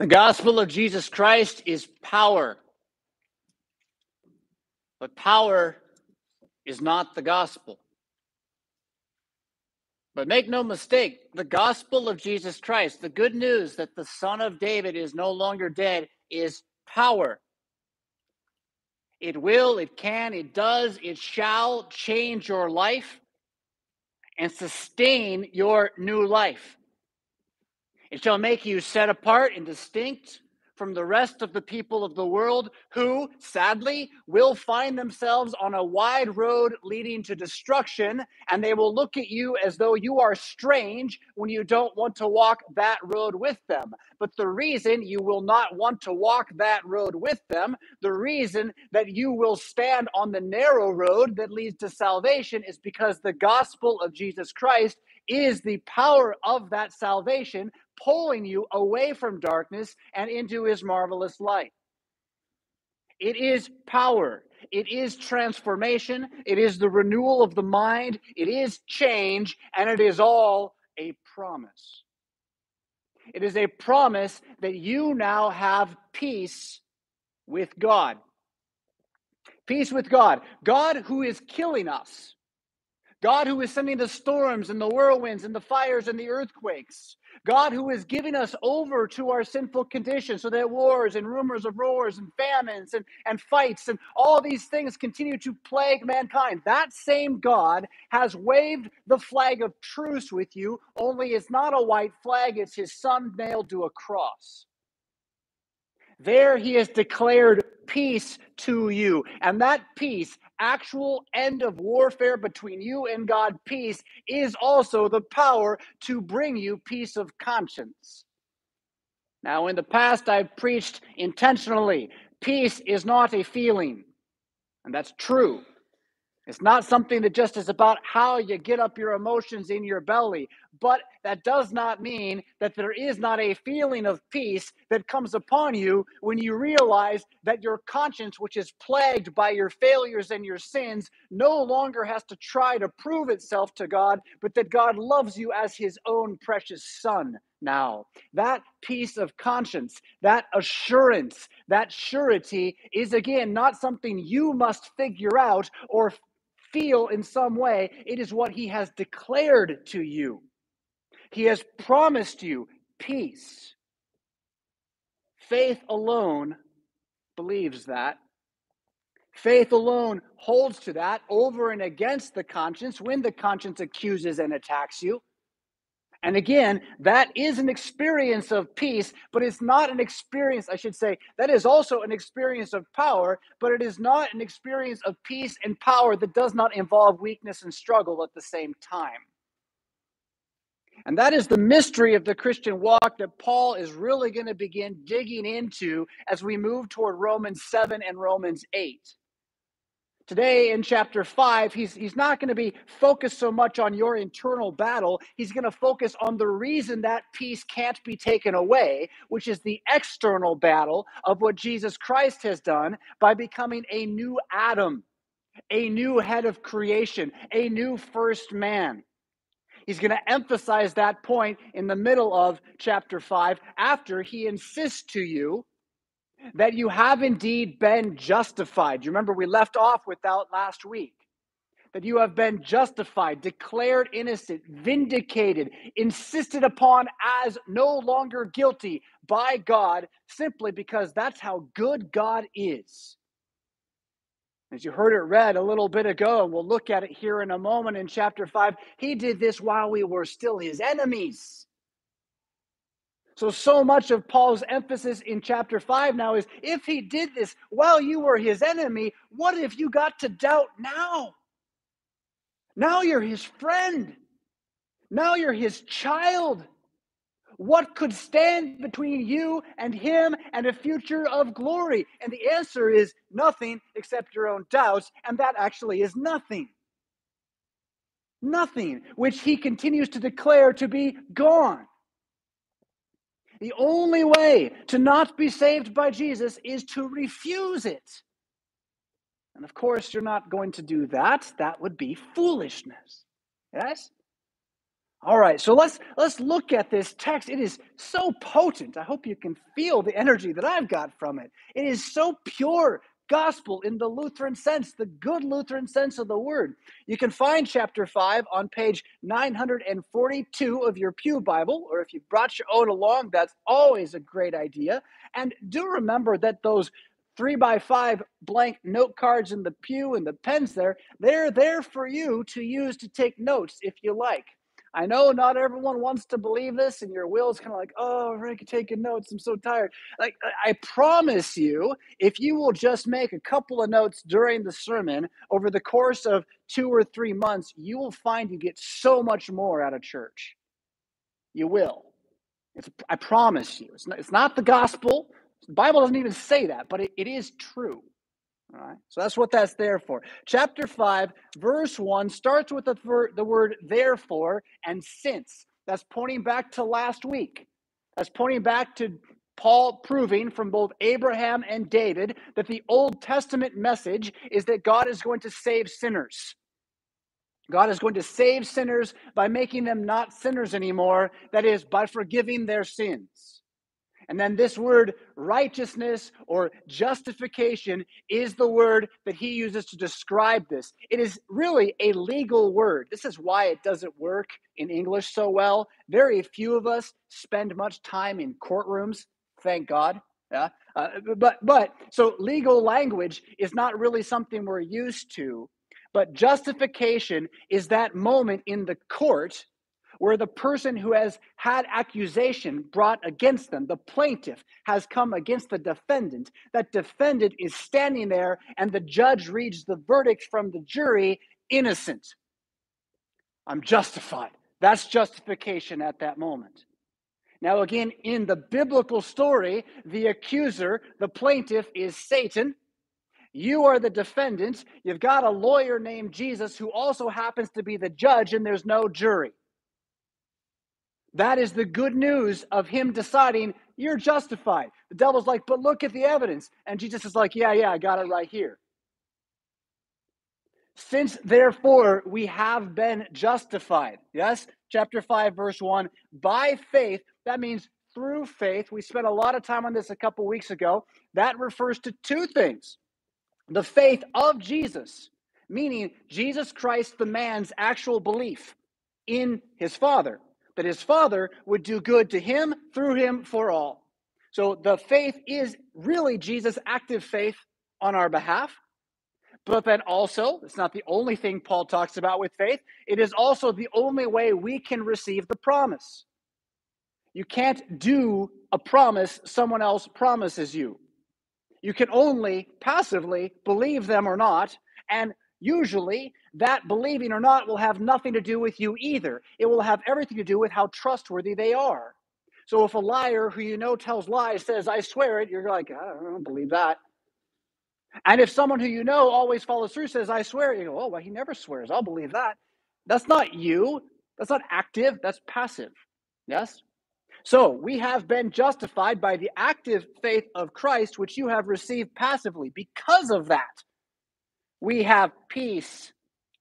The gospel of Jesus Christ is power. But power is not the gospel. But make no mistake, the gospel of Jesus Christ, the good news that the Son of David is no longer dead, is power. It will, it can, it does, it shall change your life and sustain your new life. It shall make you set apart and distinct from the rest of the people of the world who, sadly, will find themselves on a wide road leading to destruction, and they will look at you as though you are strange when you don't want to walk that road with them. But the reason you will not want to walk that road with them, the reason that you will stand on the narrow road that leads to salvation, is because the gospel of Jesus Christ is the power of that salvation pulling you away from darkness and into his marvelous light. It is power. It is transformation. It is the renewal of the mind. It is change. And it is all a promise. It is a promise that you now have peace with God. Peace with God. God who is killing us. God who is sending the storms and the whirlwinds and the fires and the earthquakes. God who is giving us over to our sinful condition so that wars and rumors of wars and famines and, and fights and all these things continue to plague mankind. That same God has waved the flag of truce with you, only it's not a white flag, it's his son nailed to a cross. There he has declared peace to you. And that peace, actual end of warfare between you and God, peace, is also the power to bring you peace of conscience. Now, in the past, I've preached intentionally peace is not a feeling, and that's true. It's not something that just is about how you get up your emotions in your belly, but that does not mean that there is not a feeling of peace that comes upon you when you realize that your conscience, which is plagued by your failures and your sins, no longer has to try to prove itself to God, but that God loves you as his own precious son now. That peace of conscience, that assurance, that surety is again not something you must figure out or feel in some way, it is what he has declared to you. He has promised you peace. Faith alone believes that. Faith alone holds to that over and against the conscience when the conscience accuses and attacks you. And again, that is an experience of peace, but it's not an experience, I should say, that is also an experience of power, but it is not an experience of peace and power that does not involve weakness and struggle at the same time. And that is the mystery of the Christian walk that Paul is really going to begin digging into as we move toward Romans 7 and Romans 8. Today in chapter 5, he's, he's not going to be focused so much on your internal battle. He's going to focus on the reason that peace can't be taken away, which is the external battle of what Jesus Christ has done by becoming a new Adam, a new head of creation, a new first man. He's going to emphasize that point in the middle of chapter 5 after he insists to you that you have indeed been justified. You remember we left off with that last week. That you have been justified, declared innocent, vindicated, insisted upon as no longer guilty by God, simply because that's how good God is. As you heard it read a little bit ago, and we'll look at it here in a moment in chapter 5, he did this while we were still his enemies. So, so much of Paul's emphasis in chapter 5 now is if he did this while you were his enemy, what if you got to doubt now? Now you're his friend. Now you're his child. What could stand between you and him and a future of glory? And the answer is nothing except your own doubts, and that actually is nothing. Nothing, which he continues to declare to be gone. The only way to not be saved by Jesus is to refuse it. And of course, you're not going to do that. That would be foolishness. Yes? All right, so let's let's look at this text. It is so potent. I hope you can feel the energy that I've got from it. It is so pure gospel in the Lutheran sense, the good Lutheran sense of the word. You can find chapter 5 on page 942 of your Pew Bible, or if you brought your own along, that's always a great idea. And do remember that those three by five blank note cards in the pew and the pens there, they're there for you to use to take notes if you like. I know not everyone wants to believe this, and your will's kind of like, oh, Rick, taking notes. I'm so tired. Like, I promise you, if you will just make a couple of notes during the sermon over the course of two or three months, you will find you get so much more out of church. You will. It's, I promise you. It's not, it's not the gospel. The Bible doesn't even say that, but it, it is true. All right. So that's what that's there for. Chapter 5, verse 1 starts with the, the word therefore and since. That's pointing back to last week. That's pointing back to Paul proving from both Abraham and David that the Old Testament message is that God is going to save sinners. God is going to save sinners by making them not sinners anymore, that is, by forgiving their sins. And then this word righteousness or justification is the word that he uses to describe this. It is really a legal word. This is why it doesn't work in English so well. Very few of us spend much time in courtrooms, thank God. Yeah. Uh, but but so legal language is not really something we're used to. But justification is that moment in the court where the person who has had accusation brought against them, the plaintiff, has come against the defendant. That defendant is standing there, and the judge reads the verdict from the jury innocent. I'm justified. That's justification at that moment. Now, again, in the biblical story, the accuser, the plaintiff, is Satan. You are the defendant. You've got a lawyer named Jesus who also happens to be the judge, and there's no jury. That is the good news of him deciding you're justified. The devil's like, but look at the evidence. And Jesus is like, yeah, yeah, I got it right here. Since therefore we have been justified. Yes? Chapter 5, verse 1. By faith, that means through faith. We spent a lot of time on this a couple weeks ago. That refers to two things the faith of Jesus, meaning Jesus Christ, the man's actual belief in his Father that his Father would do good to him, through him, for all. So the faith is really Jesus' active faith on our behalf. But then also, it's not the only thing Paul talks about with faith, it is also the only way we can receive the promise. You can't do a promise someone else promises you. You can only passively believe them or not, and usually that believing or not will have nothing to do with you either. It will have everything to do with how trustworthy they are. So if a liar who you know tells lies says, I swear it, you're like, I don't believe that. And if someone who you know always follows through says, I swear, you go, oh, well, he never swears. I'll believe that. That's not you. That's not active. That's passive. Yes? So we have been justified by the active faith of Christ, which you have received passively. Because of that, we have peace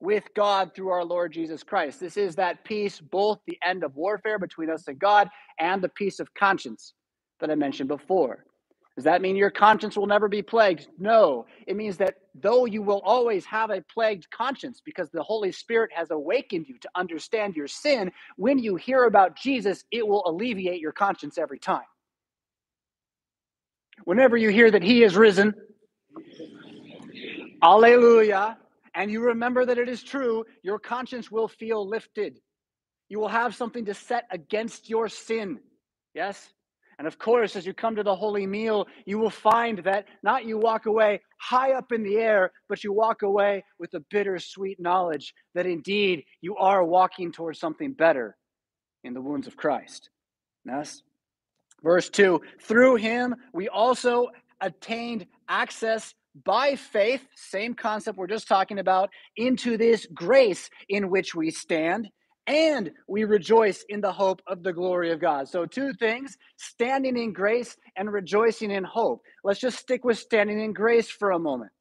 with God through our Lord Jesus Christ. This is that peace, both the end of warfare between us and God and the peace of conscience that I mentioned before. Does that mean your conscience will never be plagued? No. It means that though you will always have a plagued conscience because the Holy Spirit has awakened you to understand your sin, when you hear about Jesus, it will alleviate your conscience every time. Whenever you hear that He is risen, Alleluia, and you remember that it is true, your conscience will feel lifted. You will have something to set against your sin. Yes? And of course, as you come to the holy meal, you will find that not you walk away high up in the air, but you walk away with a bittersweet knowledge that indeed you are walking towards something better in the wounds of Christ. Yes? Verse 2 Through him we also attained access by faith, same concept we're just talking about, into this grace in which we stand, and we rejoice in the hope of the glory of God. So, two things standing in grace and rejoicing in hope. Let's just stick with standing in grace for a moment.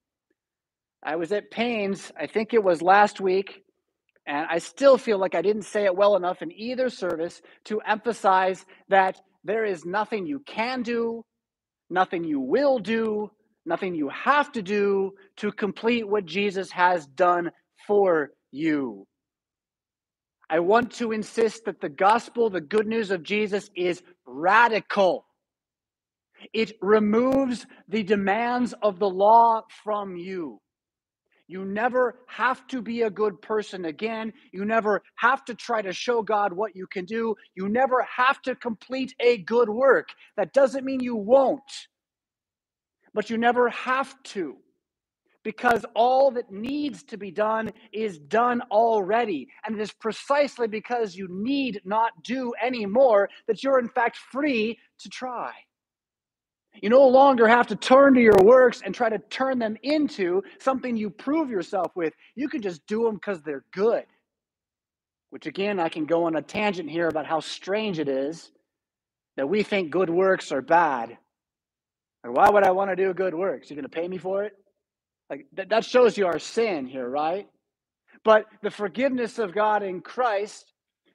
I was at pains, I think it was last week, And I still feel like I didn't say it well enough in either service to emphasize that there is nothing you can do, nothing you will do, nothing you have to do to complete what Jesus has done for you. I want to insist that the gospel, the good news of Jesus, is radical. It removes the demands of the law from you. You never have to be a good person again. You never have to try to show God what you can do. You never have to complete a good work. That doesn't mean you won't, but you never have to because all that needs to be done is done already. And it is precisely because you need not do any more that you're, in fact, free to try. You no longer have to turn to your works and try to turn them into something you prove yourself with. You can just do them because they're good. Which, again, I can go on a tangent here about how strange it is that we think good works are bad. Why would I want to do good works? You're going to pay me for it? Like that, that shows you our sin here, right? But the forgiveness of God in Christ,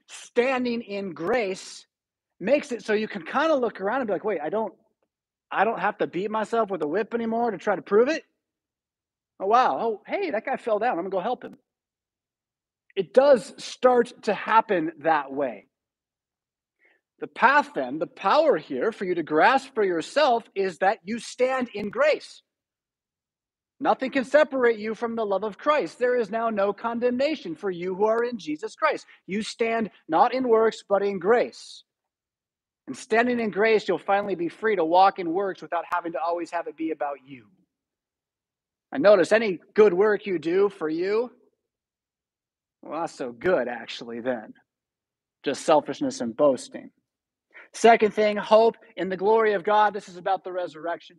standing in grace, makes it so you can kind of look around and be like, wait, I don't I don't have to beat myself with a whip anymore to try to prove it. Oh, wow. Oh, hey, that guy fell down. I'm to go help him. It does start to happen that way. The path, then, the power here for you to grasp for yourself is that you stand in grace. Nothing can separate you from the love of Christ. There is now no condemnation for you who are in Jesus Christ. You stand not in works, but in grace. And standing in grace, you'll finally be free to walk in works without having to always have it be about you. And notice any good work you do for you, well, not so good, actually, then. Just selfishness and boasting. Second thing, hope in the glory of God. This is about the resurrection.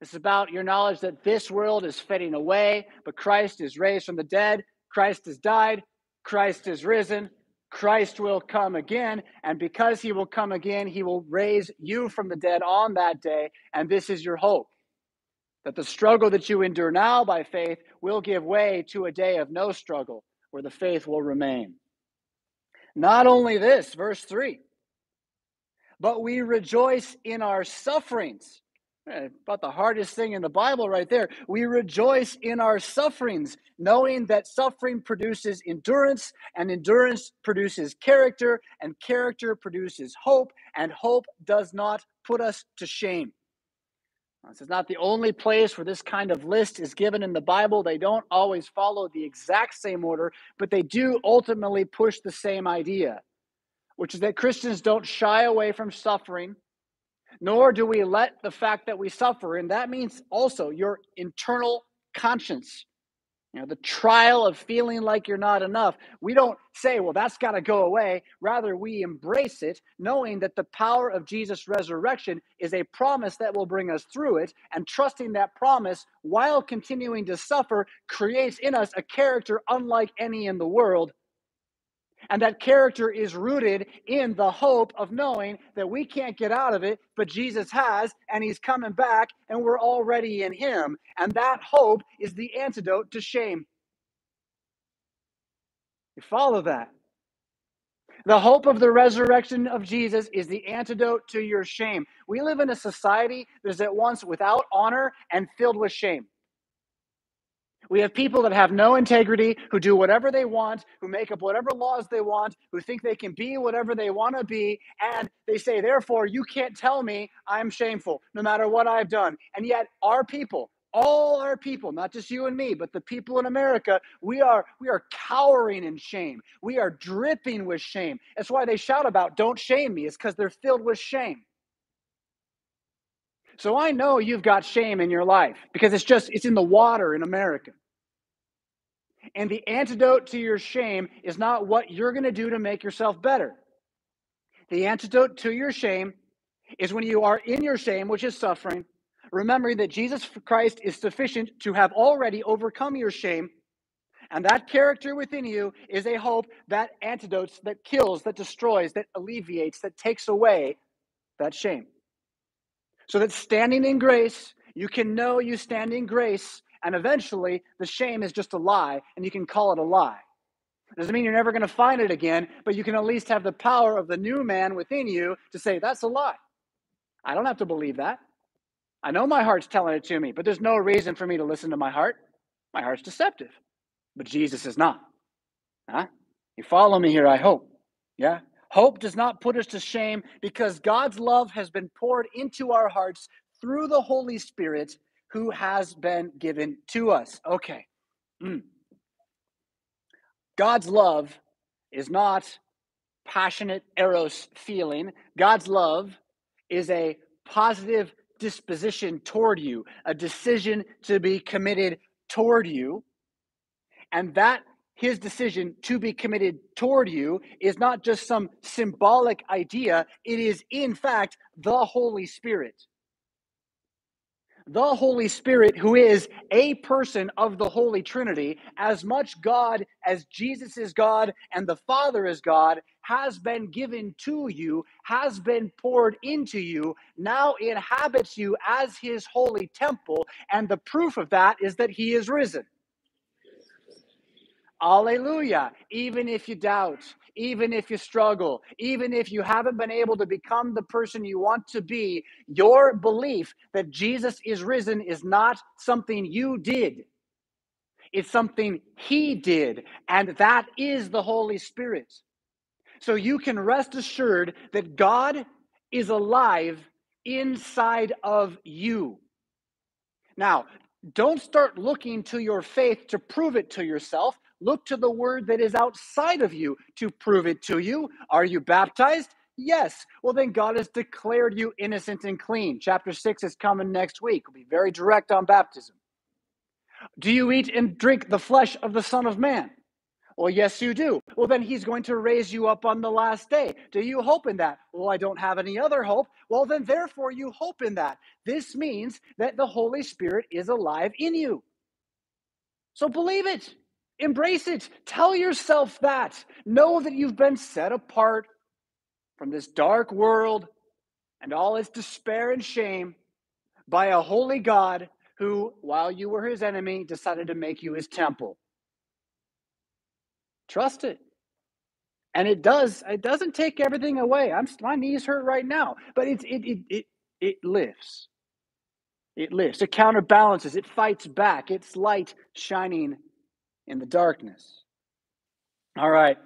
This is about your knowledge that this world is fading away, but Christ is raised from the dead. Christ has died. Christ is risen. Christ will come again. And because he will come again, he will raise you from the dead on that day. And this is your hope that the struggle that you endure now by faith will give way to a day of no struggle where the faith will remain. Not only this, verse 3, but we rejoice in our sufferings Eh, about the hardest thing in the Bible, right there. We rejoice in our sufferings, knowing that suffering produces endurance, and endurance produces character, and character produces hope, and hope does not put us to shame. This is not the only place where this kind of list is given in the Bible. They don't always follow the exact same order, but they do ultimately push the same idea, which is that Christians don't shy away from suffering nor do we let the fact that we suffer, and that means also your internal conscience, you know, the trial of feeling like you're not enough. We don't say, well, that's got to go away. Rather, we embrace it, knowing that the power of Jesus' resurrection is a promise that will bring us through it, and trusting that promise while continuing to suffer creates in us a character unlike any in the world and that character is rooted in the hope of knowing that we can't get out of it, but Jesus has, and he's coming back, and we're already in him. And that hope is the antidote to shame. You follow that? The hope of the resurrection of Jesus is the antidote to your shame. We live in a society that is at once without honor and filled with shame. We have people that have no integrity, who do whatever they want, who make up whatever laws they want, who think they can be whatever they want to be, and they say, therefore, you can't tell me I'm shameful, no matter what I've done. And yet, our people, all our people, not just you and me, but the people in America, we are we are cowering in shame. We are dripping with shame. That's why they shout about "Don't shame me." It's because they're filled with shame. So I know you've got shame in your life because it's just, it's in the water in America. And the antidote to your shame is not what you're going to do to make yourself better. The antidote to your shame is when you are in your shame, which is suffering, remembering that Jesus Christ is sufficient to have already overcome your shame. And that character within you is a hope that antidotes, that kills, that destroys, that alleviates, that takes away that shame. So that standing in grace, you can know you stand in grace, and eventually the shame is just a lie, and you can call it a lie. Doesn't mean you're never going to find it again, but you can at least have the power of the new man within you to say, that's a lie. I don't have to believe that. I know my heart's telling it to me, but there's no reason for me to listen to my heart. My heart's deceptive, but Jesus is not. Huh? You follow me here, I hope. Yeah? Hope does not put us to shame because God's love has been poured into our hearts through the Holy Spirit who has been given to us. Okay. Mm. God's love is not passionate eros feeling. God's love is a positive disposition toward you, a decision to be committed toward you. And that his decision to be committed toward you is not just some symbolic idea, it is, in fact, the Holy Spirit the Holy Spirit, who is a person of the Holy Trinity, as much God as Jesus is God and the Father is God, has been given to you, has been poured into you, now inhabits you as his holy temple. And the proof of that is that he is risen. Alleluia. Even if you doubt, even if you struggle, even if you haven't been able to become the person you want to be, your belief that Jesus is risen is not something you did. It's something he did, and that is the Holy Spirit. So you can rest assured that God is alive inside of you. Now, don't start looking to your faith to prove it to yourself. Look to the word that is outside of you to prove it to you. Are you baptized? Yes. Well, then God has declared you innocent and clean. Chapter 6 is coming next week. We'll be very direct on baptism. Do you eat and drink the flesh of the Son of Man? Well, yes, you do. Well, then he's going to raise you up on the last day. Do you hope in that? Well, I don't have any other hope. Well, then therefore you hope in that. This means that the Holy Spirit is alive in you. So believe it. Embrace it. Tell yourself that. Know that you've been set apart from this dark world and all its despair and shame by a holy God who, while you were his enemy, decided to make you his temple. Trust it. And it does, it doesn't take everything away. I'm my knees hurt right now, but it it it it, it lifts. It lifts. It counterbalances. It fights back. It's light shining in the darkness. All right.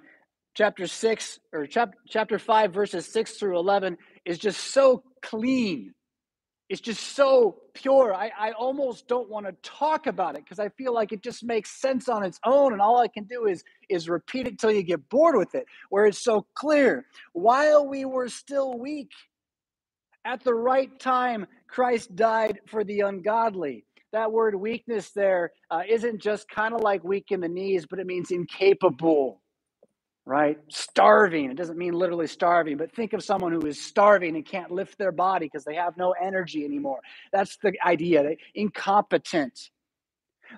Chapter 6 or chap- chapter 5 verses 6 through 11 is just so clean. It's just so pure. I, I almost don't want to talk about it because I feel like it just makes sense on its own, and all I can do is is repeat it till you get bored with it, where it's so clear. While we were still weak, at the right time, Christ died for the ungodly that word weakness there uh, not just kind of like weak in the knees, but it means incapable, right? Starving. It doesn't mean literally starving, but think of someone who is starving and can't lift their body because they have no energy anymore. That's the idea. Incompetent.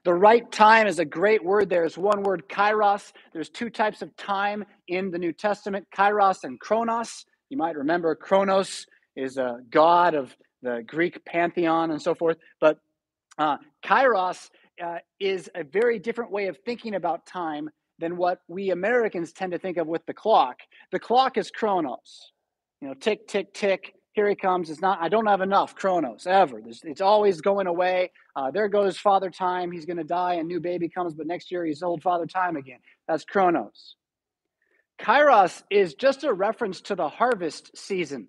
The right time is a great word there. It's one word, kairos. There's two types of time in the New Testament kairos and chronos. You might remember chronos is a god of the Greek pantheon and so forth. But uh, kairos uh, is a very different way of thinking about time than what we Americans tend to think of with the clock. The clock is chronos. You know, tick, tick, tick. Here he comes. It's not. I don't have enough chronos ever. There's, it's always going away. Uh, there goes Father Time. He's going to die. A new baby comes, but next year he's old Father Time again. That's chronos. Kairos is just a reference to the harvest season.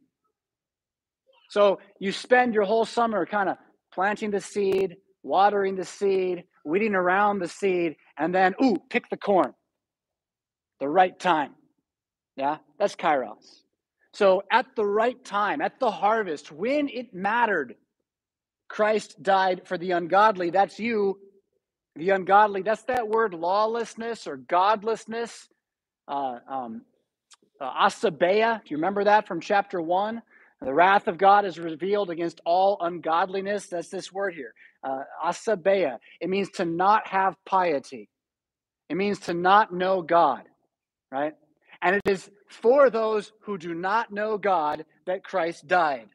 So you spend your whole summer kind of planting the seed, watering the seed, weeding around the seed, and then, ooh, pick the corn. The right time. Yeah, that's kairos. So at the right time, at the harvest, when it mattered, Christ died for the ungodly. That's you, the ungodly. That's that word lawlessness or godlessness. Uh, um, uh. Do you remember that from chapter one? The wrath of God is revealed against all ungodliness. That's this word here, uh. It means to not have piety. It means to not know God, right? And it is for those who do not know God that Christ died.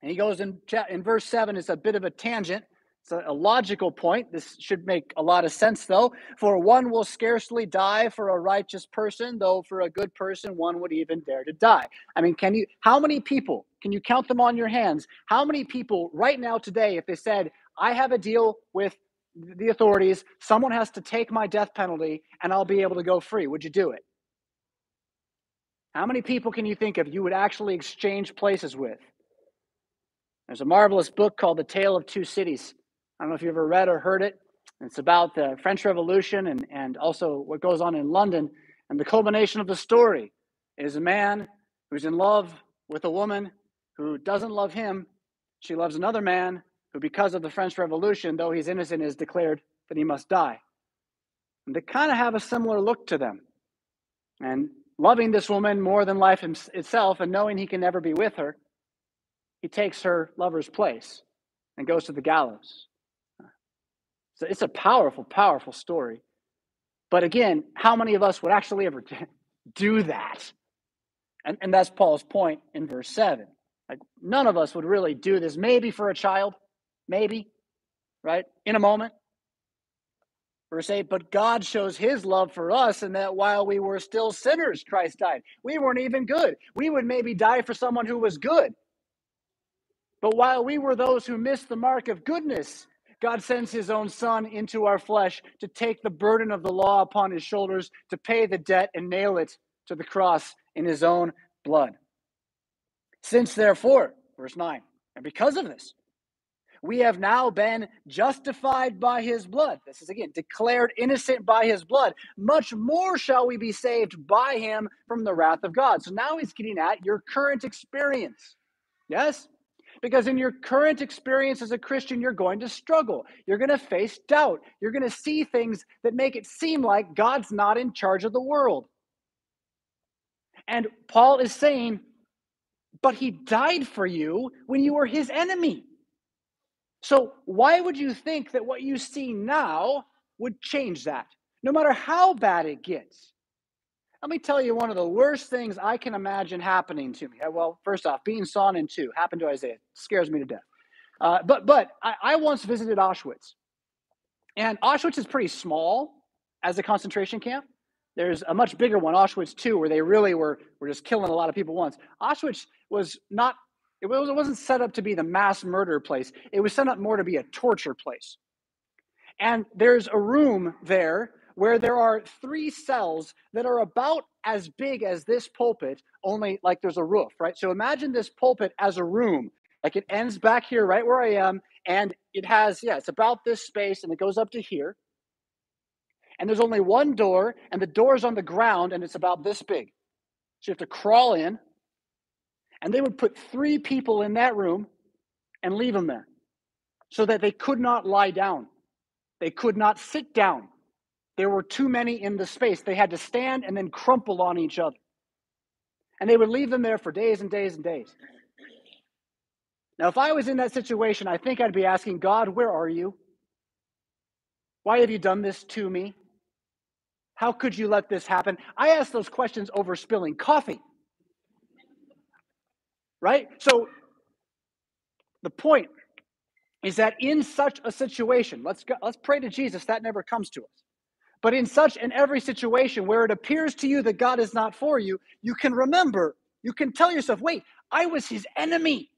And he goes in, in verse 7, it's a bit of a tangent. It's a, logical point. This should make a lot of sense, though. For one will scarcely die for a righteous person, though for a good person, one would even dare to die. I mean, can you, how many people, can you count them on your hands? How many people right now today, if they said, I have a deal with the authorities, someone has to take my death penalty and I'll be able to go free, would you do it? How many people can you think of you would actually exchange places with? There's a marvelous book called The Tale of Two Cities. I don't know if you've ever read or heard it. It's about the French Revolution and, and also what goes on in London. And the culmination of the story is a man who's in love with a woman who doesn't love him. She loves another man who, because of the French Revolution, though he's innocent, is declared that he must die. And they kind of have a similar look to them. And loving this woman more than life itself and knowing he can never be with her, he takes her lover's place and goes to the gallows. So it's a powerful, powerful story. But again, how many of us would actually ever do that? And, and that's Paul's point in verse 7. Like, none of us would really do this. Maybe for a child, maybe, right? In a moment. Verse 8, but God shows his love for us in that while we were still sinners, Christ died. We weren't even good. We would maybe die for someone who was good. But while we were those who missed the mark of goodness, God sends his own son into our flesh to take the burden of the law upon his shoulders, to pay the debt and nail it to the cross in his own blood. Since therefore, verse 9, and because of this, we have now been justified by his blood. This is again declared innocent by his blood. Much more shall we be saved by him from the wrath of God. So now he's getting at your current experience. Yes? Because in your current experience as a Christian, you're going to struggle. You're going to face doubt. You're going to see things that make it seem like God's not in charge of the world. And Paul is saying, but he died for you when you were his enemy. So, why would you think that what you see now would change that, no matter how bad it gets? Let me tell you one of the worst things I can imagine happening to me. Well, first off, being sawn in two happened to Isaiah. Scares me to death. Uh, but but I, I once visited Auschwitz, and Auschwitz is pretty small as a concentration camp. There's a much bigger one, Auschwitz II, where they really were were just killing a lot of people once. Auschwitz was not it, was, it wasn't set up to be the mass murder place, it was set up more to be a torture place. And there's a room there where there are three cells that are about as big as this pulpit, only like there's a roof, right? So imagine this pulpit as a room. Like it ends back here, right where I am, and it has, yeah, it's about this space and it goes up to here. And there's only one door, and the door is on the ground, and it's about this big. So you have to crawl in, and they would put three people in that room and leave them there so that they could not lie down. They could not sit down. There were too many in the space. They had to stand and then crumple on each other. And they would leave them there for days and days and days. Now, if I was in that situation, I think I'd be asking God, where are you? Why have you done this to me? How could you let this happen? I ask those questions over spilling coffee right? So the point is that in such a situation, let's go, let's pray to Jesus that never comes to us. But in such and every situation where it appears to you that God is not for you, you can remember, you can tell yourself, wait, I was his enemy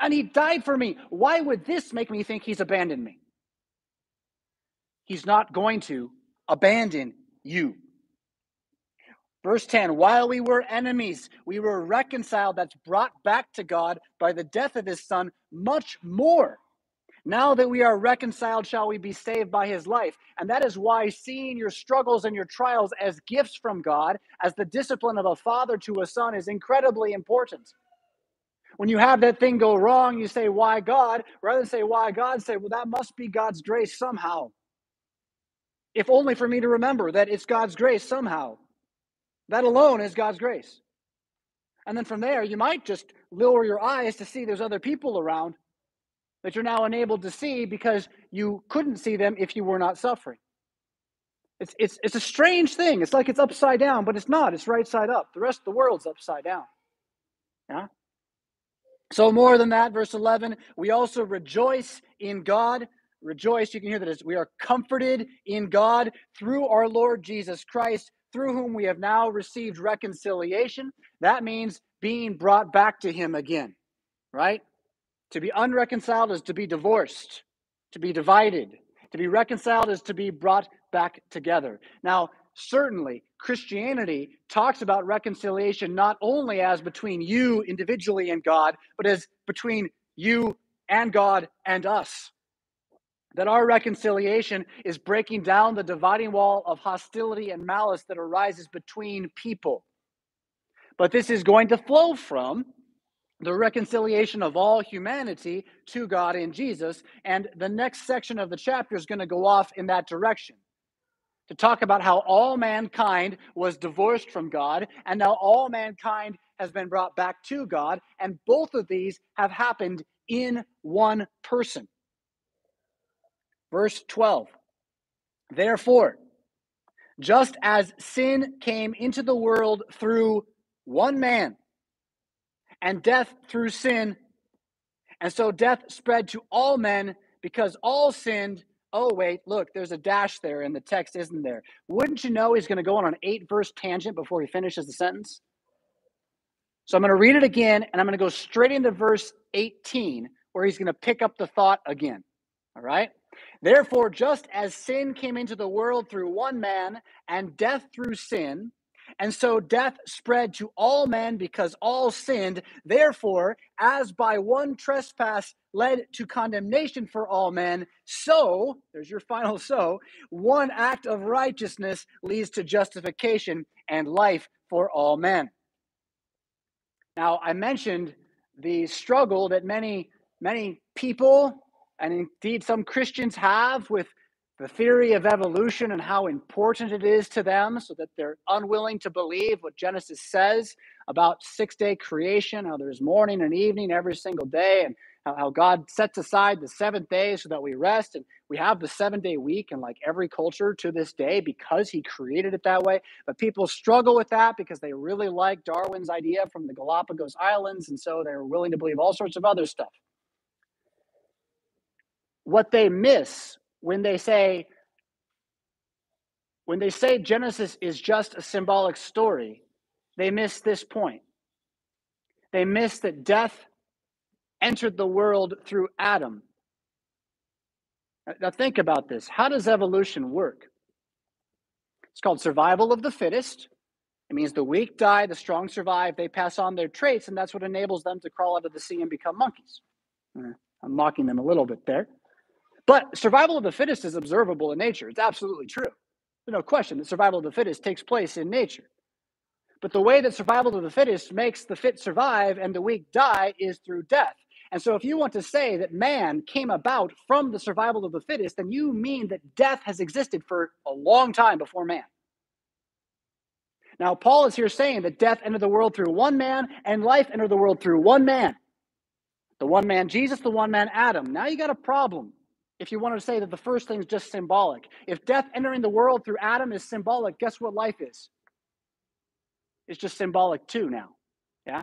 and he died for me. Why would this make me think he's abandoned me? He's not going to abandon you. Verse 10 While we were enemies, we were reconciled, that's brought back to God by the death of his Son, much more. Now that we are reconciled, shall we be saved by his life. And that is why seeing your struggles and your trials as gifts from God, as the discipline of a father to a son, is incredibly important. When you have that thing go wrong, you say, Why God? Rather than say, Why God, say, Well, that must be God's grace somehow. If only for me to remember that it's God's grace somehow. That alone is God's grace. And then from there, you might just lower your eyes to see there's other people around that you're now enabled to see because you couldn't see them if you were not suffering. It's, it's, it's a strange thing. It's like it's upside down, but it's not. It's right side up. The rest of the world's upside down. Yeah? So, more than that, verse 11, we also rejoice in God rejoice. You can hear that as we are comforted in God through our Lord Jesus Christ, through whom we have now received reconciliation. That means being brought back to Him again, right? To be unreconciled is to be divorced, to be divided. To be reconciled is to be brought back together. Now, certainly, Christianity talks about reconciliation not only as between you individually and God, but as between you and God and us. That our reconciliation is breaking down the dividing wall of hostility and malice that arises between people. But this is going to flow from the reconciliation of all humanity to God in Jesus. And the next section of the chapter is going to go off in that direction to talk about how all mankind was divorced from God and now all mankind has been brought back to God. And both of these have happened in one person. Verse 12 Therefore, just as sin came into the world through one man, and death through sin. And so death spread to all men because all sinned. Oh, wait, look, there's a dash there in the text, isn't there? Wouldn't you know he's going to go on an eight verse tangent before he finishes the sentence? So I'm going to read it again and I'm going to go straight into verse 18 where he's going to pick up the thought again. All right? Therefore, just as sin came into the world through one man and death through sin, and so death spread to all men because all sinned. Therefore, as by one trespass led to condemnation for all men, so, there's your final so, one act of righteousness leads to justification and life for all men. Now, I mentioned the struggle that many, many people, and indeed some Christians have with the theory of evolution and how important it is to them so that they're unwilling to believe what Genesis says about six day creation, how there's morning and evening every single day, and how, God sets aside the seventh day so that we rest. And we have the seven day week in like every culture to this day because He created it that way. But people struggle with that because they really like Darwin's idea from the Galapagos Islands. And so they're willing to believe all sorts of other stuff. What they miss when they say when they say Genesis is just a symbolic story, they miss this point. They miss that death entered the world through Adam. Now, think about this. How does evolution work? It's called survival of the fittest. It means the weak die, the strong survive, they pass on their traits, and that's what enables them to crawl out of the sea and become monkeys. Uh, I'm mocking them a little bit there. But survival of the fittest is observable in nature. It's absolutely true. There's no question that survival of the fittest takes place in nature. But the way that survival of the fittest makes the fit survive and the weak die is through death. And so, if you want to say that man came about from the survival of the fittest, then you mean that death has existed for a long time before man. Now, Paul is here saying that death entered the world through one man and life entered the world through one man. The one man Jesus, the one man Adam. Now you got a problem if you want to say that the first thing is just symbolic. If death entering the world through Adam is symbolic, guess what life is? It's just symbolic too now. Yeah?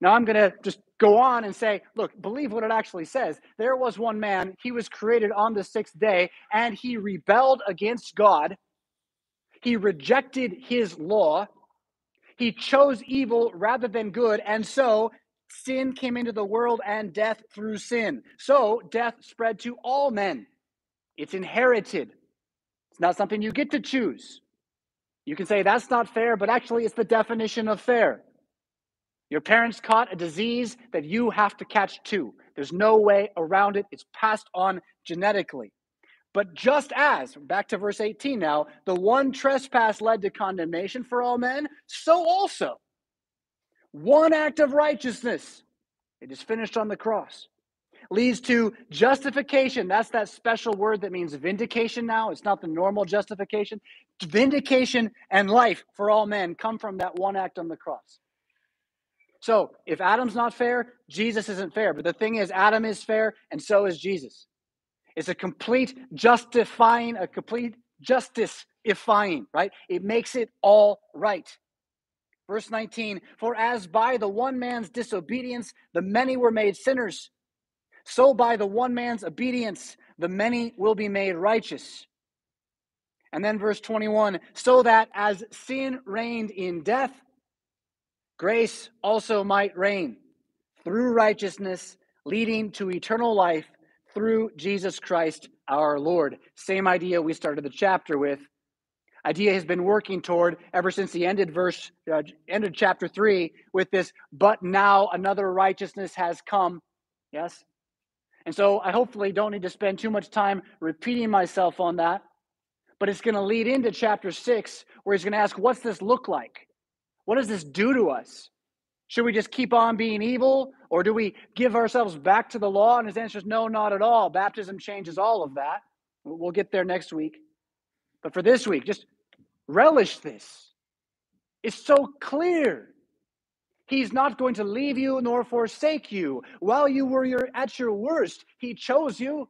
Now I'm going to just go on and say, look, believe what it actually says. There was one man, he was created on the sixth day, and he rebelled against God. He rejected his law. He chose evil rather than good, and so sin came into the world and death through sin. So death spread to all men. It's inherited. It's not something you get to choose. You can say that's not fair, but actually it's the definition of fair. Your parents caught a disease that you have to catch too. There's no way around it. It's passed on genetically. But just as, back to verse 18 now, the one trespass led to condemnation for all men, so also one act of righteousness, it is finished on the cross, leads to justification. That's that special word that means vindication now. It's not the normal justification. Vindication and life for all men come from that one act on the cross. So if Adam's not fair, Jesus isn't fair. But the thing is, Adam is fair, and so is Jesus. It's a complete justifying, a complete justice-ifying, right? It makes it all right. Verse 19, for as by the one man's disobedience the many were made sinners, So by the one man's obedience, the many will be made righteous. And then verse 21 so that as sin reigned in death, grace also might reign through righteousness, leading to eternal life through Jesus Christ our Lord. Same idea we started the chapter with. Idea has been working toward ever since he ended verse uh, ended chapter 3 with this but now another righteousness has come. Yes? And so I hopefully don't need to spend too much time repeating myself on that. But it's going to lead into chapter 6 where he's going to ask what's this look like? What does this do to us? Should we just keep on being evil or do we give ourselves back to the law? And his answer is no, not at all. Baptism changes all of that. We'll get there next week. But for this week, just relish this. It's so clear. He's not going to leave you nor forsake you. While you were your, at your worst, He chose you.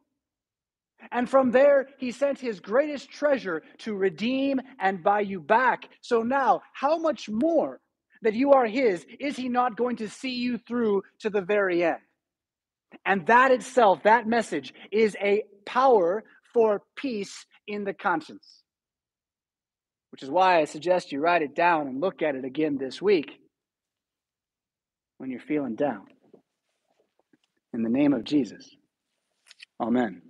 And from there, He sent His greatest treasure to redeem and buy you back. So now, how much more that you are His is He not going to see you through to the very end? And that itself, that message, is a power for peace in the conscience which is why I suggest you write it down and look at it again this week when you're feeling down. In the name of Jesus, amen.